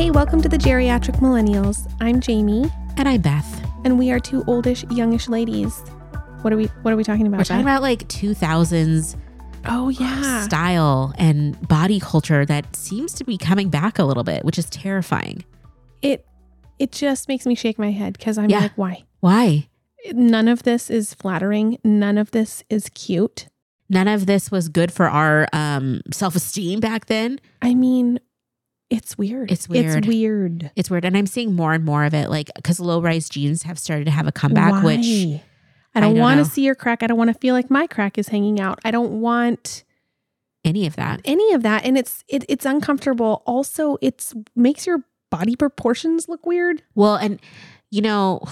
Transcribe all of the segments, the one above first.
Hey, welcome to the Geriatric Millennials. I'm Jayme, And I'm Beth. and we are two oldish, youngish ladies. What are we? What are we talking about? We're talking Beth? about like 2000s oh yeah, style and body culture that seems to be coming back a little bit, which is terrifying. it it just makes me shake my head because I'm Yeah. like, why? Why? None of this is flattering. None of this is cute. None of this was good for our um, self esteem back then. I mean, it's weird. It's weird. It's weird. It's weird. And I'm seeing more and more of it, like, because low rise jeans have started to have a comeback, which Why? I I don't don't want to see your crack. I don't want to feel like my crack is hanging out. I don't want any of that. any of that, and it's it, it's uncomfortable. Also, it's makes your body proportions look weird. Well, and you know,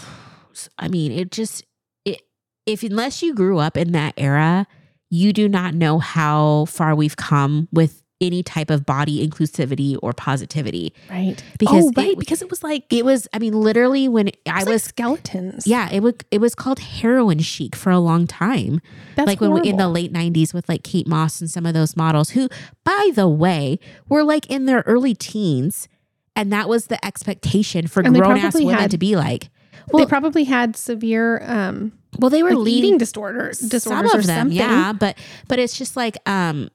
I mean, it just it if unless you grew up in that era, you do not know how far we've come with any type of body inclusivity or positivity. Right. Because oh, right. it- because it was like It was, I mean, literally when I I was, skeletons. yeah, it was it was called heroin chic for a long time. That's like when we, in the late 90s with like Kate Moss and some of those models who by the way were like in their early teens and that was the expectation for grown ass women had- to be like Well, they probably had severe um well they were like leading eating disorder disorders some or of them something. yeah but but it's just like um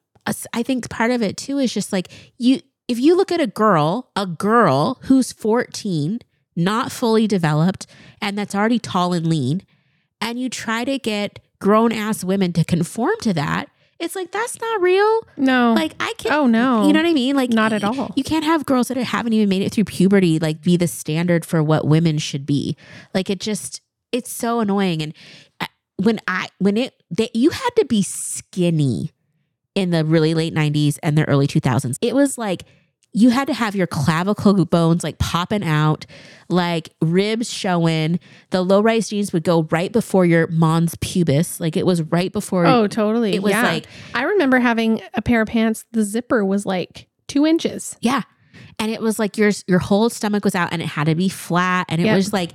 i think part of it too is just like you if you look at a girl a girl who's 14 not fully developed and that's already tall and lean and you try to get grown ass women to conform to that it's like that's not real No. like i can't oh no. you know what I mean? Like Not at all. You can't have girls that haven't even made it through puberty like be the standard for what women should be. Like it just it's so annoying. And uh, when I when it that you had to be skinny in the really late 90s and the early 2000s. It was like you had to have your clavicle bones like popping out, like ribs showing. The low rise jeans would go right before your mons pubis. Like it was right before oh, totally. it was yeah. like I remember having a pair of pants. The zipper was like two inches. Yeah. And it was like your your whole stomach was out and it had to be flat and it Yep. was like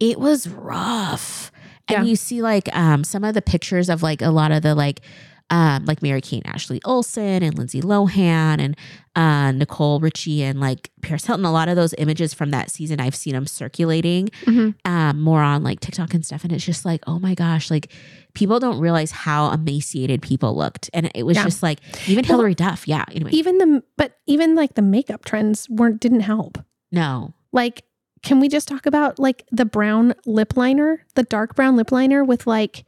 it was rough. And Yeah. you see like um some of the pictures of like a lot of the like um like Mary Kate and Ashley Olsen and Lindsay Lohan and uh Nicole Richie and like Paris Hilton. A lot of those images from that season I've seen them circulating Mhm. um more on like TikTok and stuff. And it's just like, oh my gosh, like people don't realize how emaciated people looked. And it was Yeah. just like even Well, Hilary Duff. Yeah. Anyway. Even the but even like the makeup trends weren't didn't help. no. Like, can we just talk about like the brown lip liner, the dark brown lip liner with like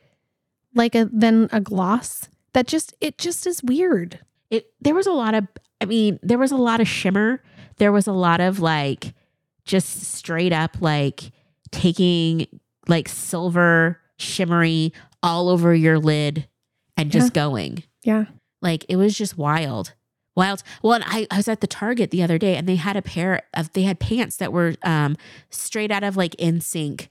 like a then a gloss? That just it just is weird. it there was a lot of i mean there was a lot of shimmer. There was a lot of like just straight up like taking like silver shimmery all over your lid and just going. Yeah. like it was just wild. Wild. Well and I, I was at the target the other day and they had a pair of they had pants that were um straight out of like NSYNC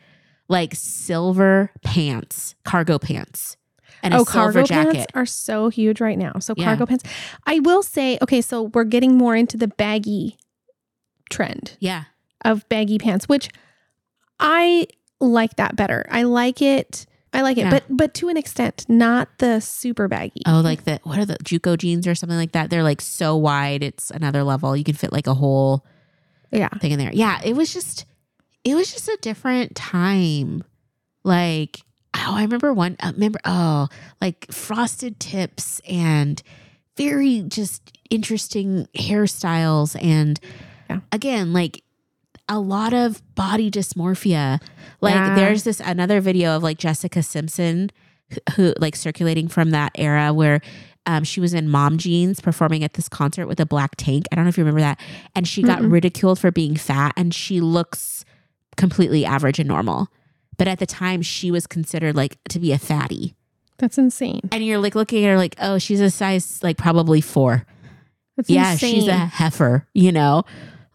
like silver pants cargo pants and oh, cargo jacket pants are so huge right now. So Yeah. cargo pants. I will say, okay, so we're getting more into the baggy trend yeah of baggy pants, which I like that better. I like it. I like it, Yeah. but but to an extent, not the super baggy. Oh, like the what are the JNCO jeans or something like that? They're like so wide, it's another level. You can fit like a whole yeah. thing in there. Yeah, it was just, it was just a different time. Like, oh, I remember one. I remember, oh, like frosted tips and very just interesting hairstyles and Yeah. again, like a lot of body dysmorphia. Like Yeah. there's this another video of like Jessica Simpson who, who like circulating from that era where um, she was in mom jeans performing at this concert with a black tank. I don't know if you remember that. And she got Mm-mm. ridiculed for being fat and she looks completely average and normal. But at the time she was considered like to be a fatty. That's insane. And you're like looking at her like, oh, she's a size like probably four. That's Yeah, insane. she's a heifer, you know?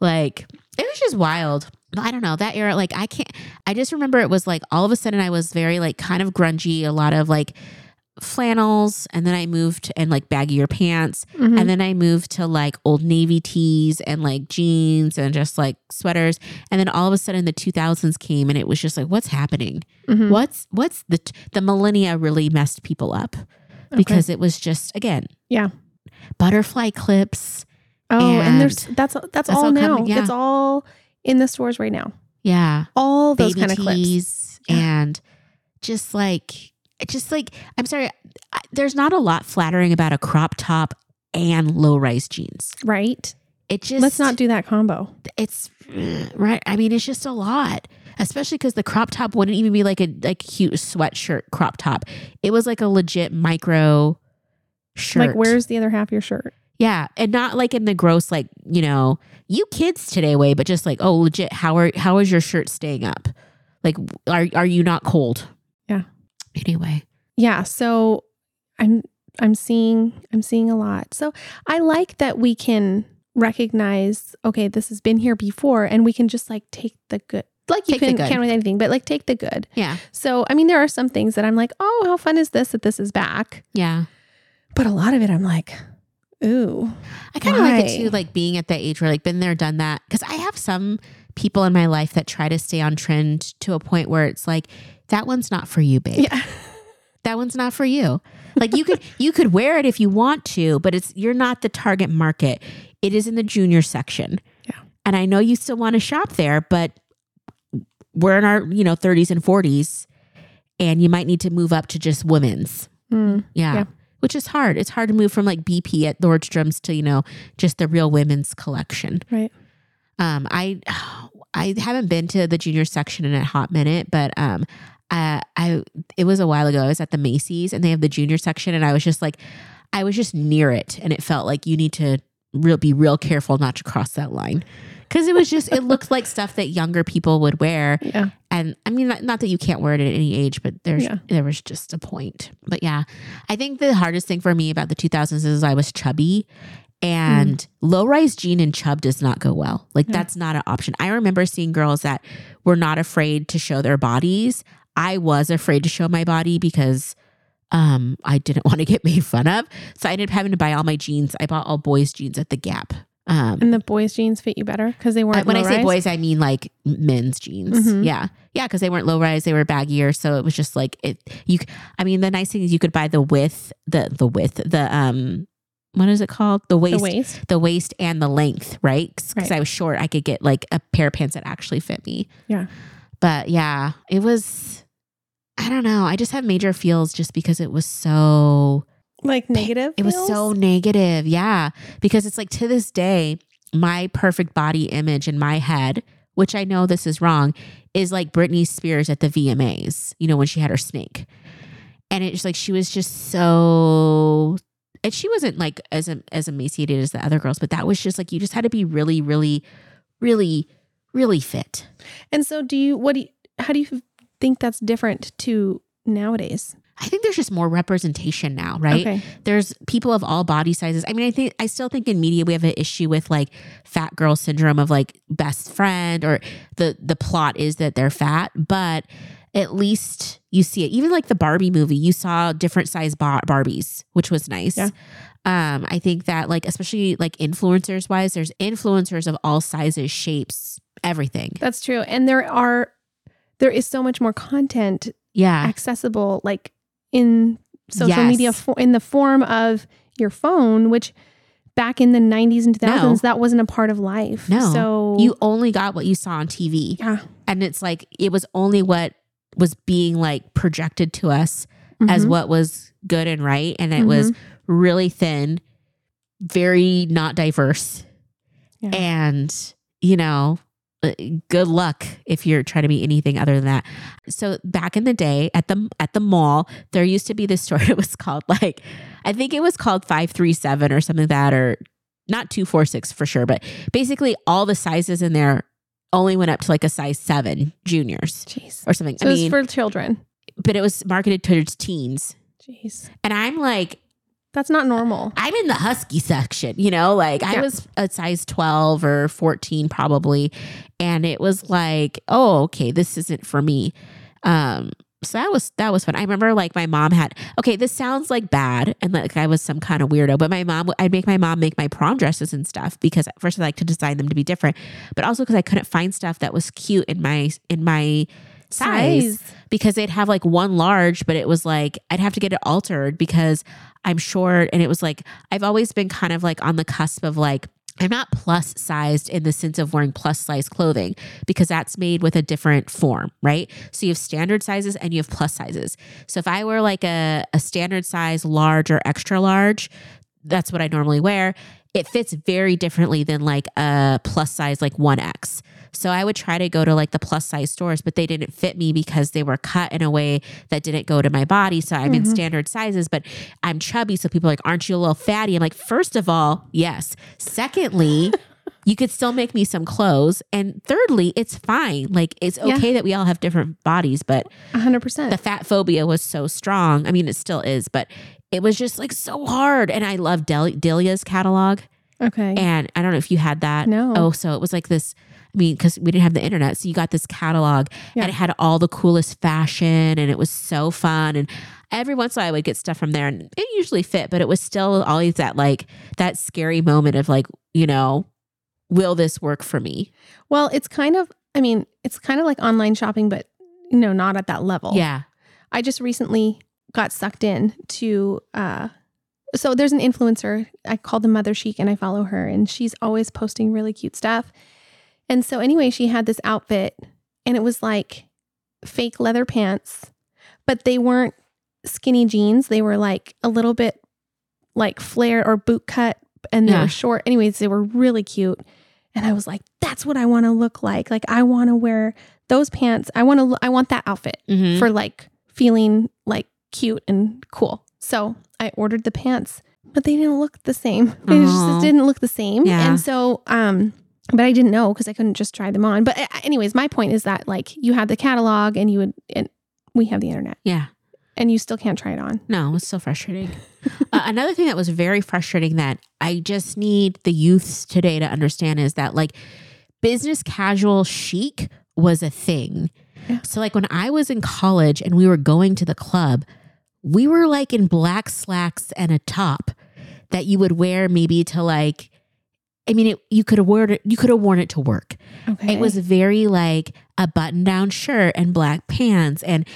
Like it was just wild. I don't know that era. Like I can't. I just remember it was like all of a sudden I was very like kind of grungy. A lot of like flannels, and then I moved and like baggier pants, Mhm. and then I moved to like old navy tees and like jeans and just like sweaters. And then all of a sudden the 2000s came, and it was just like, what's happening? Mhm. What's what's the the millennia really messed people up because it was just again Yeah. butterfly clips Oh, and, And there's that's that's, that's all all now. coming- yeah. It's all in the stores right now. Yeah. All those kind of clips. tees Yeah. and just like just like I'm sorry, I, there's not a lot flattering about a crop top and low rise jeans. Right? It just Let's not do that combo. it's uh, right. I mean, it's just a lot, especially because the crop top wouldn't even be like a like cute sweatshirt crop top. It was like a legit micro shirt. Like, where's the other half of your shirt? Yeah, and not like in the gross like you know you kids today way, but just like oh legit. How are how is your shirt staying up? Like are are you not cold? Anyway, Yeah. So I'm I'm seeing I'm seeing a lot. So I like that we can recognize, okay, this has been here before, and we can just like take the good. Like you can, can't with anything, but like take the good. yeah, So I mean, there are some things that I'm like, oh, how fun is this that this is back? yeah. But a lot of it, I'm like, ooh, I kind of like it too, like being at that age where like been there, done that. Because I have some people in my life that try to stay on trend to a point where it's like that one's not for you, babe. yeah, That one's not for you. Like you could you could wear it if you want to, but it's you're not the target market. It is in the junior section. Yeah. And I know you still want to shop there, but we're in our, you know, 30s and 40s and you might need to move up to just women's. Mm, Yeah. Yeah. Which is hard. It's hard to move from like BP at Nordstrom's to, you know, just the real women's collection. right. Um, I I haven't been to the junior section in a hot minute, but um, I, I it was a while ago. I was at the Macy's and they have the junior section, and I was just like, I was just near it, and it felt like you need to real be real careful not to cross that line because it was just it looked like stuff that younger people would wear, Yeah, and I mean not, not that you can't wear it at any age, but there's Yeah. there was just a point. But yeah, I think the hardest thing for me about the 2000s is I was chubby. And mm. low rise jean and chub does not go well. Like Yeah. that's not an option. I remember seeing girls that were not afraid to show their bodies. I was afraid to show my body because um I didn't want to get made fun of. So I ended up having to buy all my jeans. I bought all boys jeans at the Gap. Um and the boys' jeans fit you better because they weren't. when I say boys, I mean like men's jeans. Mhm. Yeah, yeah, because they weren't low rise; they were baggier. So it was just like it. You, I mean, the nice thing is you could buy the width, the the width, the um, what is it called? The waist, the waist. the waist and the length, right? Because Right. I was short, I could get like a pair of pants that actually fit me. Yeah. But yeah, it was. I don't know. I just have major feels just because it was so Like negative. it was so negative. Yeah. Because it's like to this day, my perfect body image in my head, which I know this is wrong, is like Britney Spears at the VMAs, you know, when she had her snake. And it's like she was just so and she wasn't like as as emaciated as the other girls, but that was just like you just had to be really, really, really, really fit. And so, do you? What do you? How do you think that's different to nowadays? I think there's just more representation now, right? Okay. there's people of all body sizes. I mean, I think I still think in media we have an issue with like fat girl syndrome of like best friend or the the plot is that they're fat, but at least you see it. Even like the Barbie movie, you saw different size bar- Barbies, which was nice. Yeah. Um, I think that like especially like influencers wise, there's influencers of all sizes, shapes, everything. That's true. And there are, there is so much more content Yeah. accessible, like in social Yes. media, fo- in the form of your phone, which back in the 90s and 2000s, No. that wasn't a part of life. No. So You only got what you saw on TV. yeah. And it's like it was only what was being like projected to us as Mhm. what was good and right. And it was really thin, very not diverse. Yeah. And, you know, Uh, good luck if you're trying to be anything other than that. So back in the day at the at the mall, there used to be this store. It was called like I think it was called 537 or something like that or not 246 for sure, but basically all the sizes in there only went up to like a size 7 juniors Jeez. or something. So I mean, for children. but it was marketed towards teens. Jeez. And I'm like That's not normal. I'm in the husky section, you know, like I was a size 12 or 14 probably. And it was like, oh, okay, this isn't for me. Um, so that was that was fun. I remember like my mom had okay, this sounds like bad and like I was some kind of weirdo, but my mom I'd make my mom make my prom dresses and stuff because at first I like to design them to be different, but also because I couldn't find stuff that was cute in my in my size because they'd have like one large, but it was like I'd have to get it altered because I'm short. And it was like I've always been kind of like on the cusp of like I'm not plus sized in the sense of wearing plus size clothing because that's made with a different form, right? So you have standard sizes and you have plus sizes. So if I wear like a, a standard size large or extra large, that's what I normally wear. It fits very differently than like a plus size, like 1X. So I would try to go to like the plus size stores, but they didn't fit me because they were cut in a way that didn't go to my body. So I'm in mm-hmm. standard sizes, but I'm chubby. So people are like, aren't you a little fatty? I'm like, first of all, yes. Secondly, you could still make me some clothes. And thirdly, it's fine. Like it's Yeah. okay that we all have different bodies, but hundred percent. the fat phobia was so strong. I mean, it still is, but it was just like so hard. And I love Del- Delia's catalog. Okay. And I don't know if you had that. No. Oh, so it was like this. I mean, because we didn't have the internet. So you got this catalog Yeah. and it had all the coolest fashion and it was so fun. And every once in a while I would get stuff from there and it usually fit, but it was still always that like that scary moment of like, you know, will this work for me? well, it's kind of. I mean, it's kind of like online shopping, but no, not at that level. Yeah. I just recently got sucked in to uh so there's an influencer I call the Mother Chic and I follow her and she's always posting really cute stuff. And so anyway, she had this outfit and it was like fake leather pants, but they weren't skinny jeans. They were like a little bit like flare or boot cut and they Yeah. were short. Anyways, they were really cute. And I was like, that's what I want to look like. Like I want to wear those pants. I want to I want that outfit Mhm. for like feeling like cute and cool. So I ordered the pants, but they didn't look the same. They just didn't look the same. Yeah. And so, um, but I didn't know because I couldn't just try them on. But anyways, my point is that like you had the catalog and you would, and we have the internet yeah. and you still can't try it on. No, it's so frustrating. uh, another thing that was very frustrating that I just need the youths today to understand is that like business casual chic was a thing. Yeah. So like when I was in college and we were going to the club, we were like in black slacks and a top that you would wear maybe to like I mean it you could have worn it you could have worn it to work. Okay. It was very like a button down shirt and black pants and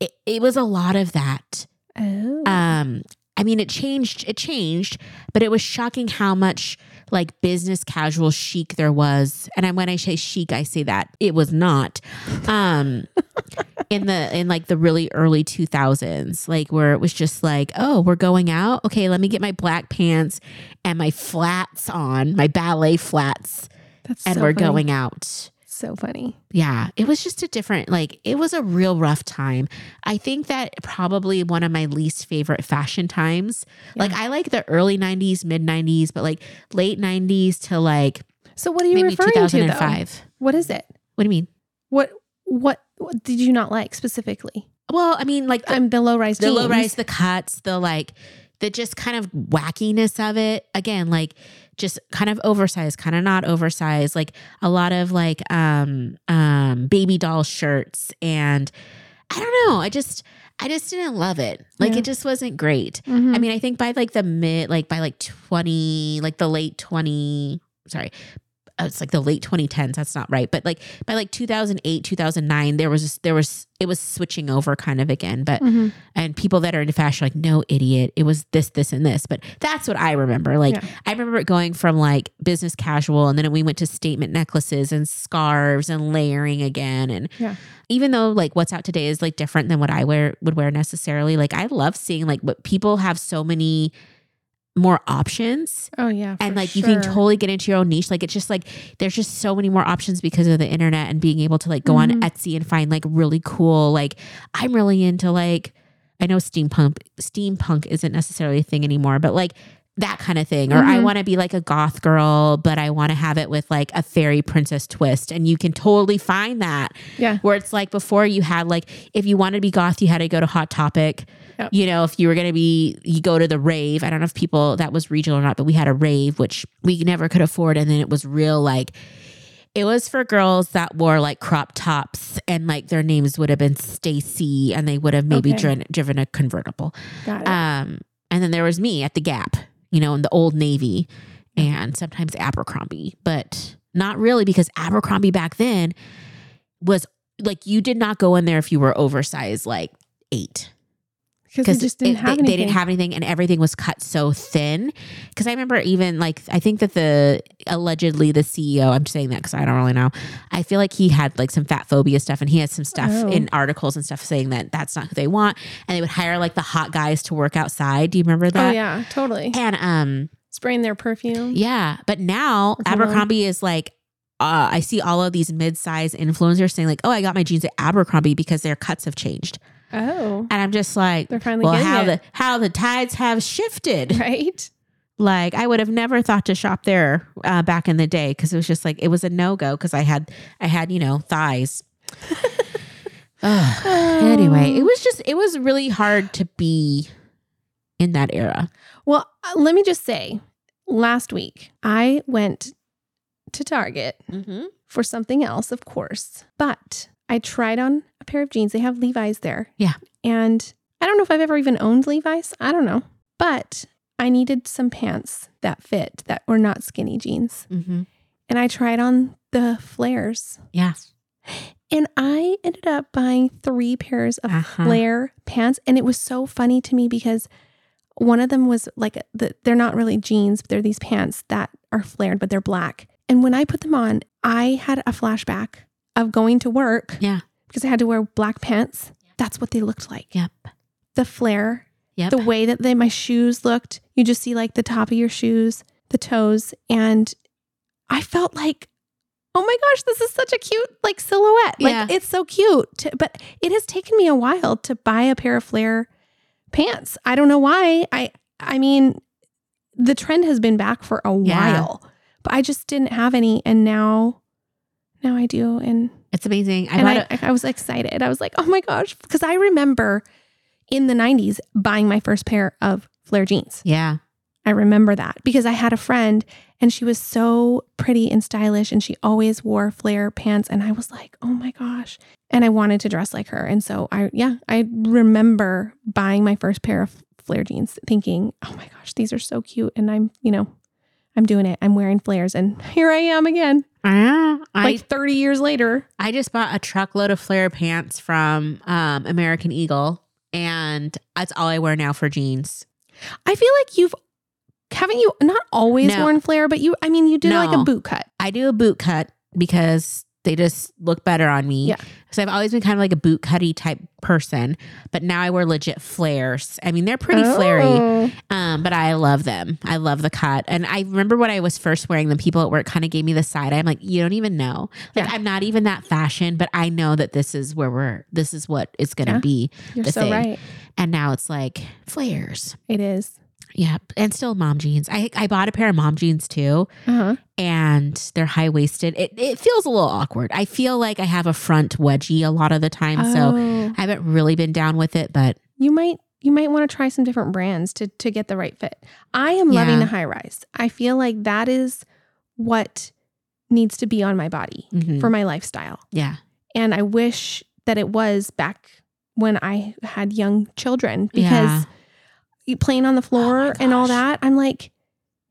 it, it was a lot of that oh. um i mean it changed it changed but it was shocking how much like business casual chic there was. And when i say chic i say that it was not. Um in the in like the really early 2000s like where it was just like oh we're going out? Okay let me get my black pants and my flats on my ballet flats. That's and so we're funny. going out So funny. yeah, it was just a different, like, it was a real rough time. I think that probably one of my least favorite fashion times. Like, I like the early 90s, mid 90s, but like late 90s to like So what are you maybe referring to though? 2005. What is it? What do you mean? What, what, what did you not like specifically? Well, I mean, like the, I'm the low rise the jeans. low rise, the cuts, the like, the just kind of wackiness of it. Again, like just kind of oversized, kind of not oversized, like a lot of like um um baby doll shirts and I don't know. I just I just didn't love it. Like Yeah. it just wasn't great. Mhm. I mean, I think by like the mid like by like 20, like the late 20, sorry. Uh, It's like the late 2010s. That's not right. But like by like 2008, 2009, there was just, there was, it was switching over kind of again. But Mhm. and people that are into fashion are like no idiot it was this this and this but that's what i remember like Yeah. i remember it going from like business casual and then we went to statement necklaces and scarves and layering again and Yeah. even though like what's out today is like different than what i wear would wear necessarily like i love seeing like what people have so many more options Oh yeah. and like you can totally get into your own niche like it's just like there's just so many more options because of the internet and being able to like go on Mhm. etsy and find like really cool like i'm really into like i know steampunk steampunk isn't necessarily a thing anymore but like that kind of thing or i Mhm. want to be like a goth girl but i want to have it with like a fairy princess twist and you can totally find that Yeah. where it's like before you had like if you wanted to be goth you had to go to hot topic Yep. you know if you were going to be you go to the rave i don't know if people that was regional or not but we had a rave which we never could afford and then it was real like it was for girls that wore like crop tops and like their names would have been Stacy and they would have maybe Okay. driven, driven a convertible Got it. um and then there was me at the gap you know in the old navy and sometimes abercrombie but not really because abercrombie back then was like you did not go in there if you were oversized like eight because they just didn't it- have they, anything. they didn't have anything and everything was cut so thin because i remember even like i think that the allegedly the ceo i'm saying that because i don't really know i feel like he had like some fat phobia stuff and he had some stuff Oh. in articles and stuff saying that that's not who they want and they would hire like the hot guys to work outside do you remember that? Oh that yeah, totally. and um Spraying their perfume. yeah but now abercrombie is like uh, I see all of these mid-sized influencers saying like, "Oh, I got my jeans at Abercrombie because their cuts have changed," Oh, and I'm just like, they're finally well how it. the how the tides have shifted right. like i would have never thought to shop there uh, back in the day because it was just like it was a no-go because i had i had you know thighs anyway it was just it was really hard to be in that era Well, uh, let me just say, last week I went to Target mm-hmm. for something else, of course, but I tried on a pair of jeans. They have Levi's there. Yeah. And I don't know if I've ever even owned Levi's. I don't know. But I needed some pants that fit that were not skinny jeans. Mm-hmm. And I tried on the flares. yeah And I ended up buying three pairs of Uh-huh. flare pants. And it was so funny to me because one of them was like, the, they're not really jeans, but they're these pants that are flared, but they're black. And when I put them on, I had a flashback of going to work yeah because I had to wear black pants. That's what they looked like. yep The flare, yep the way that they, my shoes looked, you just see like the top of your shoes, the toes. And I felt like, oh my gosh, this is such a cute like silhouette. Like Yeah. it's so cute. To- but it has taken me a while to buy a pair of flare pants. I don't know why. I I mean, the trend has been back for a Yeah. while, but I just didn't have any, and now, now I do. And it's amazing i and I, a I was excited. I was like, oh my gosh, because I remember in the '90s buying my first pair of flare jeans. yeah I remember that because I had a friend and she was so pretty and stylish and she always wore flare pants and I was like, "Oh my gosh." And I wanted to dress like her. And so I yeah, I remember buying my first pair of flare jeans thinking, "Oh my gosh, these are so cute." And I'm, you know, I'm doing it. I'm wearing flares and here I am again. Ah, I Like 30 years later. I just bought a truckload of flare pants from um, American Eagle, and that's all I wear now for jeans. I feel like you've haven't you not always No. worn flare, but you I mean you did like a boot cut. I do a boot cut because they just look better on me. Yeah. So I've always been kind of like a boot cutty type person, but now I wear legit flares. I mean, they're pretty flary, Oh. um, but I love them. I love the cut. And I remember when I was first wearing them, people at work kind of gave me the side eye. I'm like, you don't even know. Like, Yeah. I'm not even that fashion, but I know that this is where we're, this is what it's going to Yeah. be. You're so thing. right. And now it's like flares. It is. Yep. And still mom jeans. I, I bought a pair of mom jeans too Uh-huh. and they're high waisted. It, it feels a little awkward. I feel like I have a front wedgie a lot of the time. So Oh. I haven't really been down with it, but you might you might want to try some different brands to to get the right fit. I am loving the high rise. I feel like that is what needs to be on my body mhm. for my lifestyle. yeah. And I wish that it was back when I had young children because Yeah. Oh you playing on the floor and all that, I'm like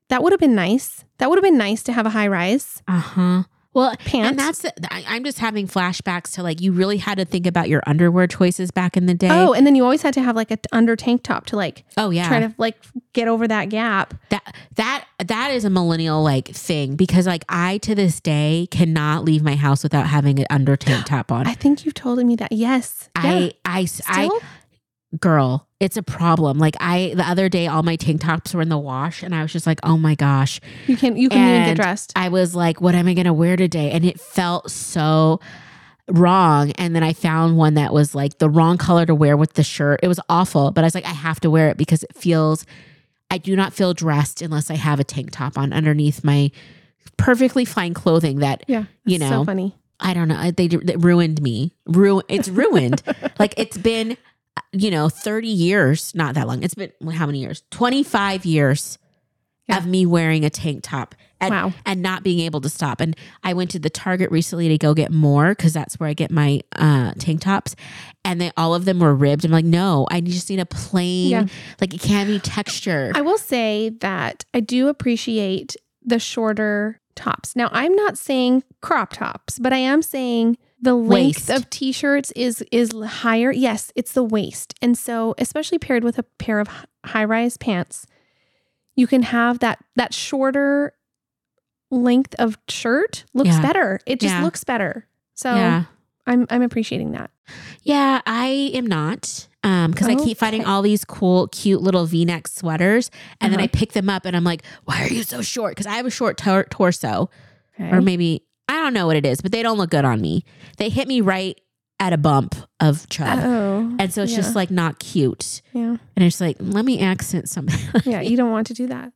that would have been nice. That would have been nice to have a high rise Uh huh. Well, pant. and that's, the, I, I'm just having flashbacks to like, you really had to think about your underwear choices back in the day. Oh, and then you always had to have like a t- under tank top to like oh yeah. try to like get over that gap. that that that is a millennial like thing because like I to this day cannot leave my house without having an under tank top on. I think you've told me that. Yes. Yeah. I, I, I, Still? Girl, it's a problem. Like I, the other day, all my tank tops were in the wash, and I was just like, oh my gosh. You can you can even get dressed. I was like, what am I gonna wear today? And it felt so wrong. And then I found one that was like the wrong color to wear with the shirt. It was awful, but I was like, I have to wear it because it feels. I do not feel dressed unless I have a tank top on underneath my perfectly fine clothing that yeah. you know, So funny. I don't know. They, they ruined me. Ruin. It's ruined. like it's been, you know, thirty years. Not that long. It's been how many years? Twenty five years Yeah. of me wearing a tank top and Wow. and not being able to stop. And I went to the Target recently to go get more because that's where I get my uh, tank tops. And they all of them were ribbed. I'm like, no, I just need a plain. Yeah. Like it can't be texture. I will say that I do appreciate the shorter tops. Now, I'm not saying crop tops, but I am saying the length Waist. of t-shirts is is higher. Yes, it's the waist. And so especially paired with a pair of high-rise pants, you can have that that shorter length of shirt looks Yeah. better. It just Yeah. looks better. So yeah. I'm I'm appreciating that. Yeah, I am not. Um, because I keep finding all these cool, cute little V-neck sweaters, and then Uh-huh. I pick them up, and I'm like, "Why are you so short?" Because I have a short tor- torso, Okay. or maybe don't know what it is, but they don't look good on me. They hit me right at a bump of chub, oh. and so it's just like not cute. yeah. And it's like, let me accent something. Yeah, you don't want to do that.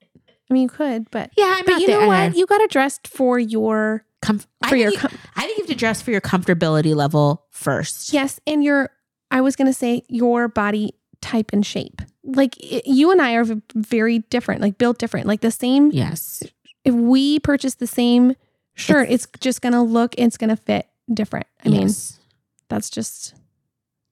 I mean, you could, but yeah, I'm but you there know what? You got to dress for your Comf- for your you, com- I think you have to dress for your comfortability level first. yes, and your I was going to say your body type and shape. Like i you and I are very different, like built different. Like the same Yes. if we purchase the same shirt, it's, just going to look it's going to fit different. I mean, that's just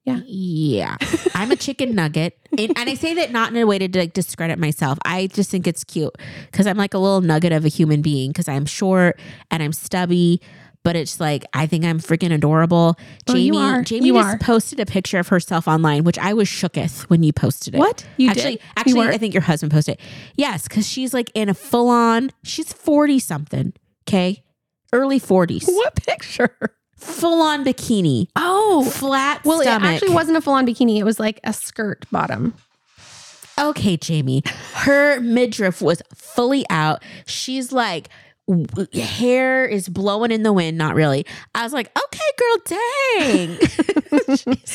Yeah. Yeah. I'm a chicken nugget. And, and I say that not in a way to like discredit myself. I just think it's cute because I'm like a little nugget of a human being because I'm short and I'm stubby. But it's like I think I'm freaking adorable. Oh, Jayme, you are. Jayme You just are. posted a picture of herself online, which I was shooketh when you posted it. what? You actually, did. actually, were? I think your husband posted it. Yes, because she's like in a full on. She's forty something. Okay, early forties. What picture? Full on bikini, Oh. flat Well, stomach. it actually wasn't a full-on bikini. It was like a skirt bottom. Okay, Jayme. Her midriff was fully out. She's like, w- hair is blowing in the wind. Not really. I was like, okay, girl, dang.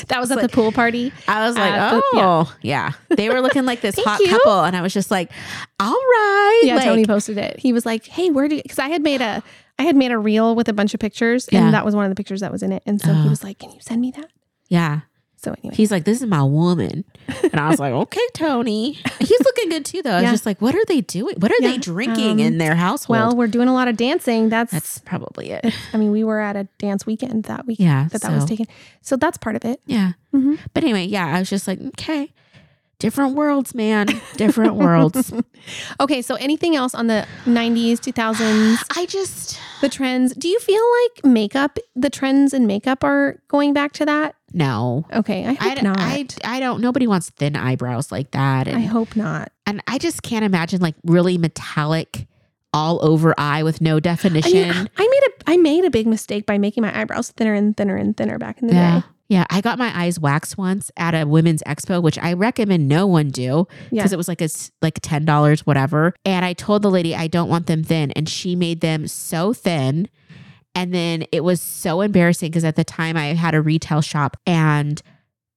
That was at the pool party. I was like, Uh, the- oh, yeah. They were looking like this hot you. couple. And I was just like, all right. Yeah, like, Tony posted it. He was like, "Hey, where do?" Because I had made a, I had made a reel with a bunch of pictures, and Yeah. that was one of the pictures that was in it. And so he Oh. was like, "Can you send me that?" Yeah. So anyway, He's like, this is my woman. And I was like, okay, Tony. He's looking good too, though. I was Yeah. just like, what are they doing? What are Yeah, they drinking um, in their household? well, we're doing a lot of dancing. That's, that's probably it. I mean, we were at a dance weekend that week Yeah. that that was taken. So that's part of it. Yeah. Mhm. But anyway, yeah, I was just like, okay, different worlds, man, different worlds. Okay, so anything else on the '90s, 2000s, I just, the trends? Do you feel like makeup, the trends in makeup are going back to that? no. Okay, I I, hope d- not. I, I don't, nobody wants thin eyebrows like that. I hope not. and I just can't imagine like really metallic all over eye with no I definition. mean, I made a I made a big mistake by making my eyebrows thinner and thinner and thinner back in the yeah. day. Yeah. I got my eyes waxed once at a women's expo, which I recommend no one do Yeah. because it was like it's like ten dollars, whatever. And I told the lady I don't want them thin, and she made them so thin. And then it was so embarrassing because at the time I had a retail shop and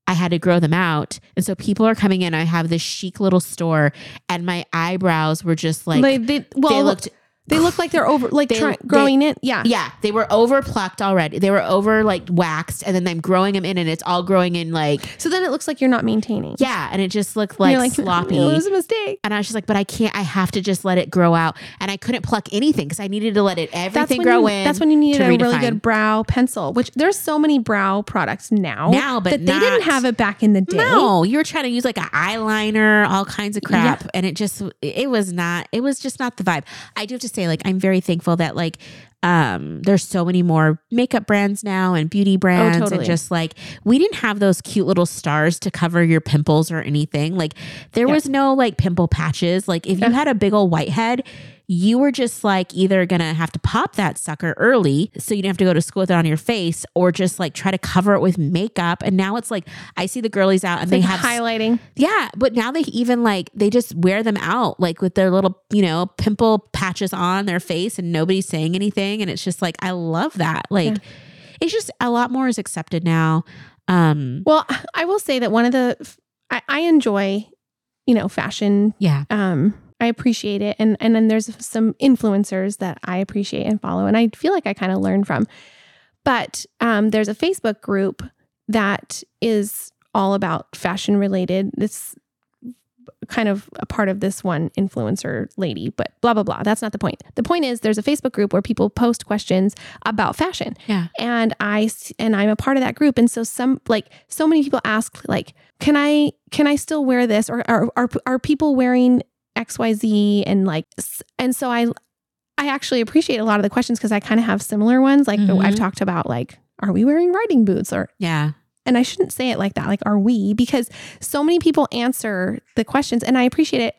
I had to grow them out. And so people are coming in. I have this chic little store, and my eyebrows were just like they, they well they looked they look like they're over like They- try, they- growing in. Yeah. yeah, they were over plucked already. They were over like waxed, and then I'm growing them in, and it's all growing in like So then it looks like you're not maintaining. yeah, and it just looked And like, sloppy. It was a mistake. And I was just like, but I can't. I have to just let it grow out, and I couldn't pluck anything because I needed to let it everything grow you, in. That's when you needed a really good brow pencil. Which there's so many brow products now. Now, but that they didn't have it back in the day. No, you were trying to use like an eyeliner, all kinds of crap, and it just it was not. It was just not the vibe. I do have to say, like, I'm very thankful that like um there's so many more makeup brands now and beauty brands totally. and just like we didn't have those cute little stars to cover your pimples or anything like there Yeah. was no like pimple patches like if you Yeah. had a big old whitehead you were just like either gonna have to pop that sucker early so you didn't have to go to school with it on your face or just like try to cover it with makeup and now it's like i see the girlies out and Like they have highlighting. yeah, but now they even like they just wear them out like with their little, you know, pimple patches on their face and nobody's saying anything and it's just like I love that. Like Yeah. it's just a lot more is accepted now. Um Well, I will say that one of the I, I enjoy, you know, fashion yeah. um I appreciate it and and then there's some influencers that I appreciate and follow and I feel like I kind of learn from. But um there's a Facebook group that is all about fashion related. It's kind of a part of this one influencer lady, but blah blah blah. That's not the point. The point is there's a Facebook group where people post questions about fashion Yeah. and I and I'm a part of that group and so some like so many people ask like can I can I still wear this or are are, are people wearing XYZ and like and so I I actually appreciate a lot of the questions because I kind of have similar ones like Mhm. I've talked about like are we wearing riding boots or Yeah. and I shouldn't say it like that, like are we? Because so many people answer the questions and I appreciate it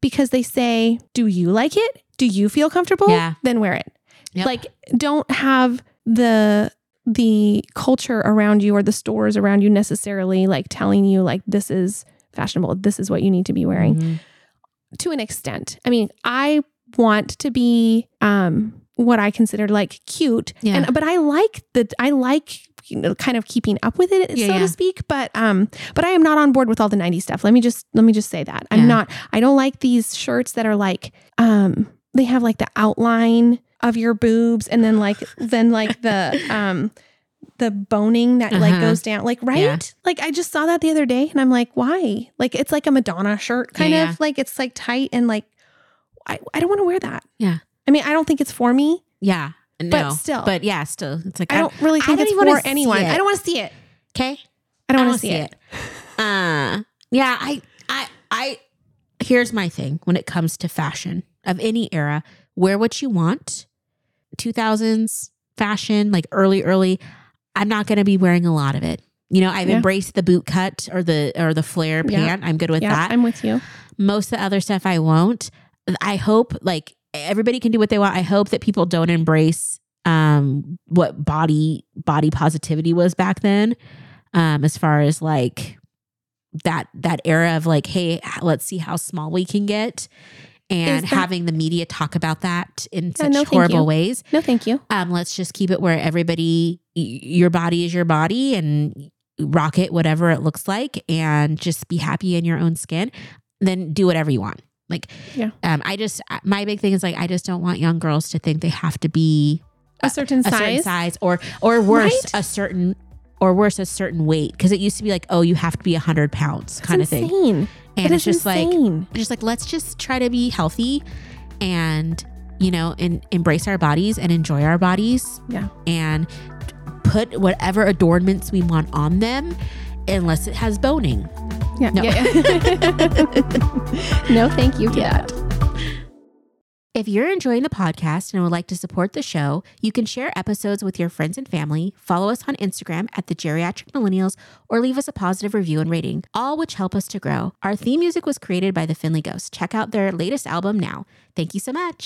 because they say, Do you like it? Do you feel comfortable? Yeah. Then wear it. Yep. Like don't have the the culture around you or the stores around you necessarily like telling you like this is fashionable, this is what you need to be wearing Mhm. To an extent. I mean, I want to be um what I consider like cute. Yeah. And but I like the I like you know kind of keeping up with it Yeah, so yeah. to speak, but um but I am not on board with all the 90s stuff. Let me just let me just say that. I'm Yeah. not I don't like these shirts that are like um they have like the outline of your boobs and then like then like the um the boning that like Uh-huh. goes down like right Yeah. like i just saw that the other day and i'm like why like it's like a madonna shirt kind Yeah, of like it's like tight and like i, I don't want to wear that Yeah. i mean i don't think it's for me Yeah. No. But still. But yeah, still. It's like i don't really I think don't it's for anyone it. i don't want to see it Okay. i don't want to see it, Uh yeah, I I I here's my thing when it comes to fashion of any era. Wear what you want. 2000s fashion, like early early, I'm not going to be wearing a lot of it. You know, I've Yeah. embraced the boot cut or the or the flare Yeah. pant. I'm good with yeah that. i'm with you Most of the other stuff I won't. I hope like everybody can do what they want. I hope that people don't embrace um what body body positivity was back then. Um as far as like that that era of like hey, let's see how small we can get and that- having the media talk about that in such no, horrible ways. no thank you Um let's just keep it where everybody your body is your body and rock it whatever it looks like and just be happy in your own skin then do whatever you want like Yeah. um i just my big thing is like i just don't want young girls to think they have to be a certain a size certain size or or worse Right? a certain or worse a certain weight because it used to be like oh you have to be 100 pounds kind of thing insane. And it's just like just like let's just try to be healthy and you know and embrace our bodies and enjoy our bodies Yeah. and put whatever adornments we want on them unless it has boning yeah, No. yeah, no thank you for Yeah. that If you're enjoying the podcast and would like to support the show, you can share episodes with your friends and family, follow us on Instagram at the Geriatric Millennials, or leave us a positive review and rating, all which help us to grow. Our theme music was created by the Finley Ghost. Check out their latest album now. Thank you so much.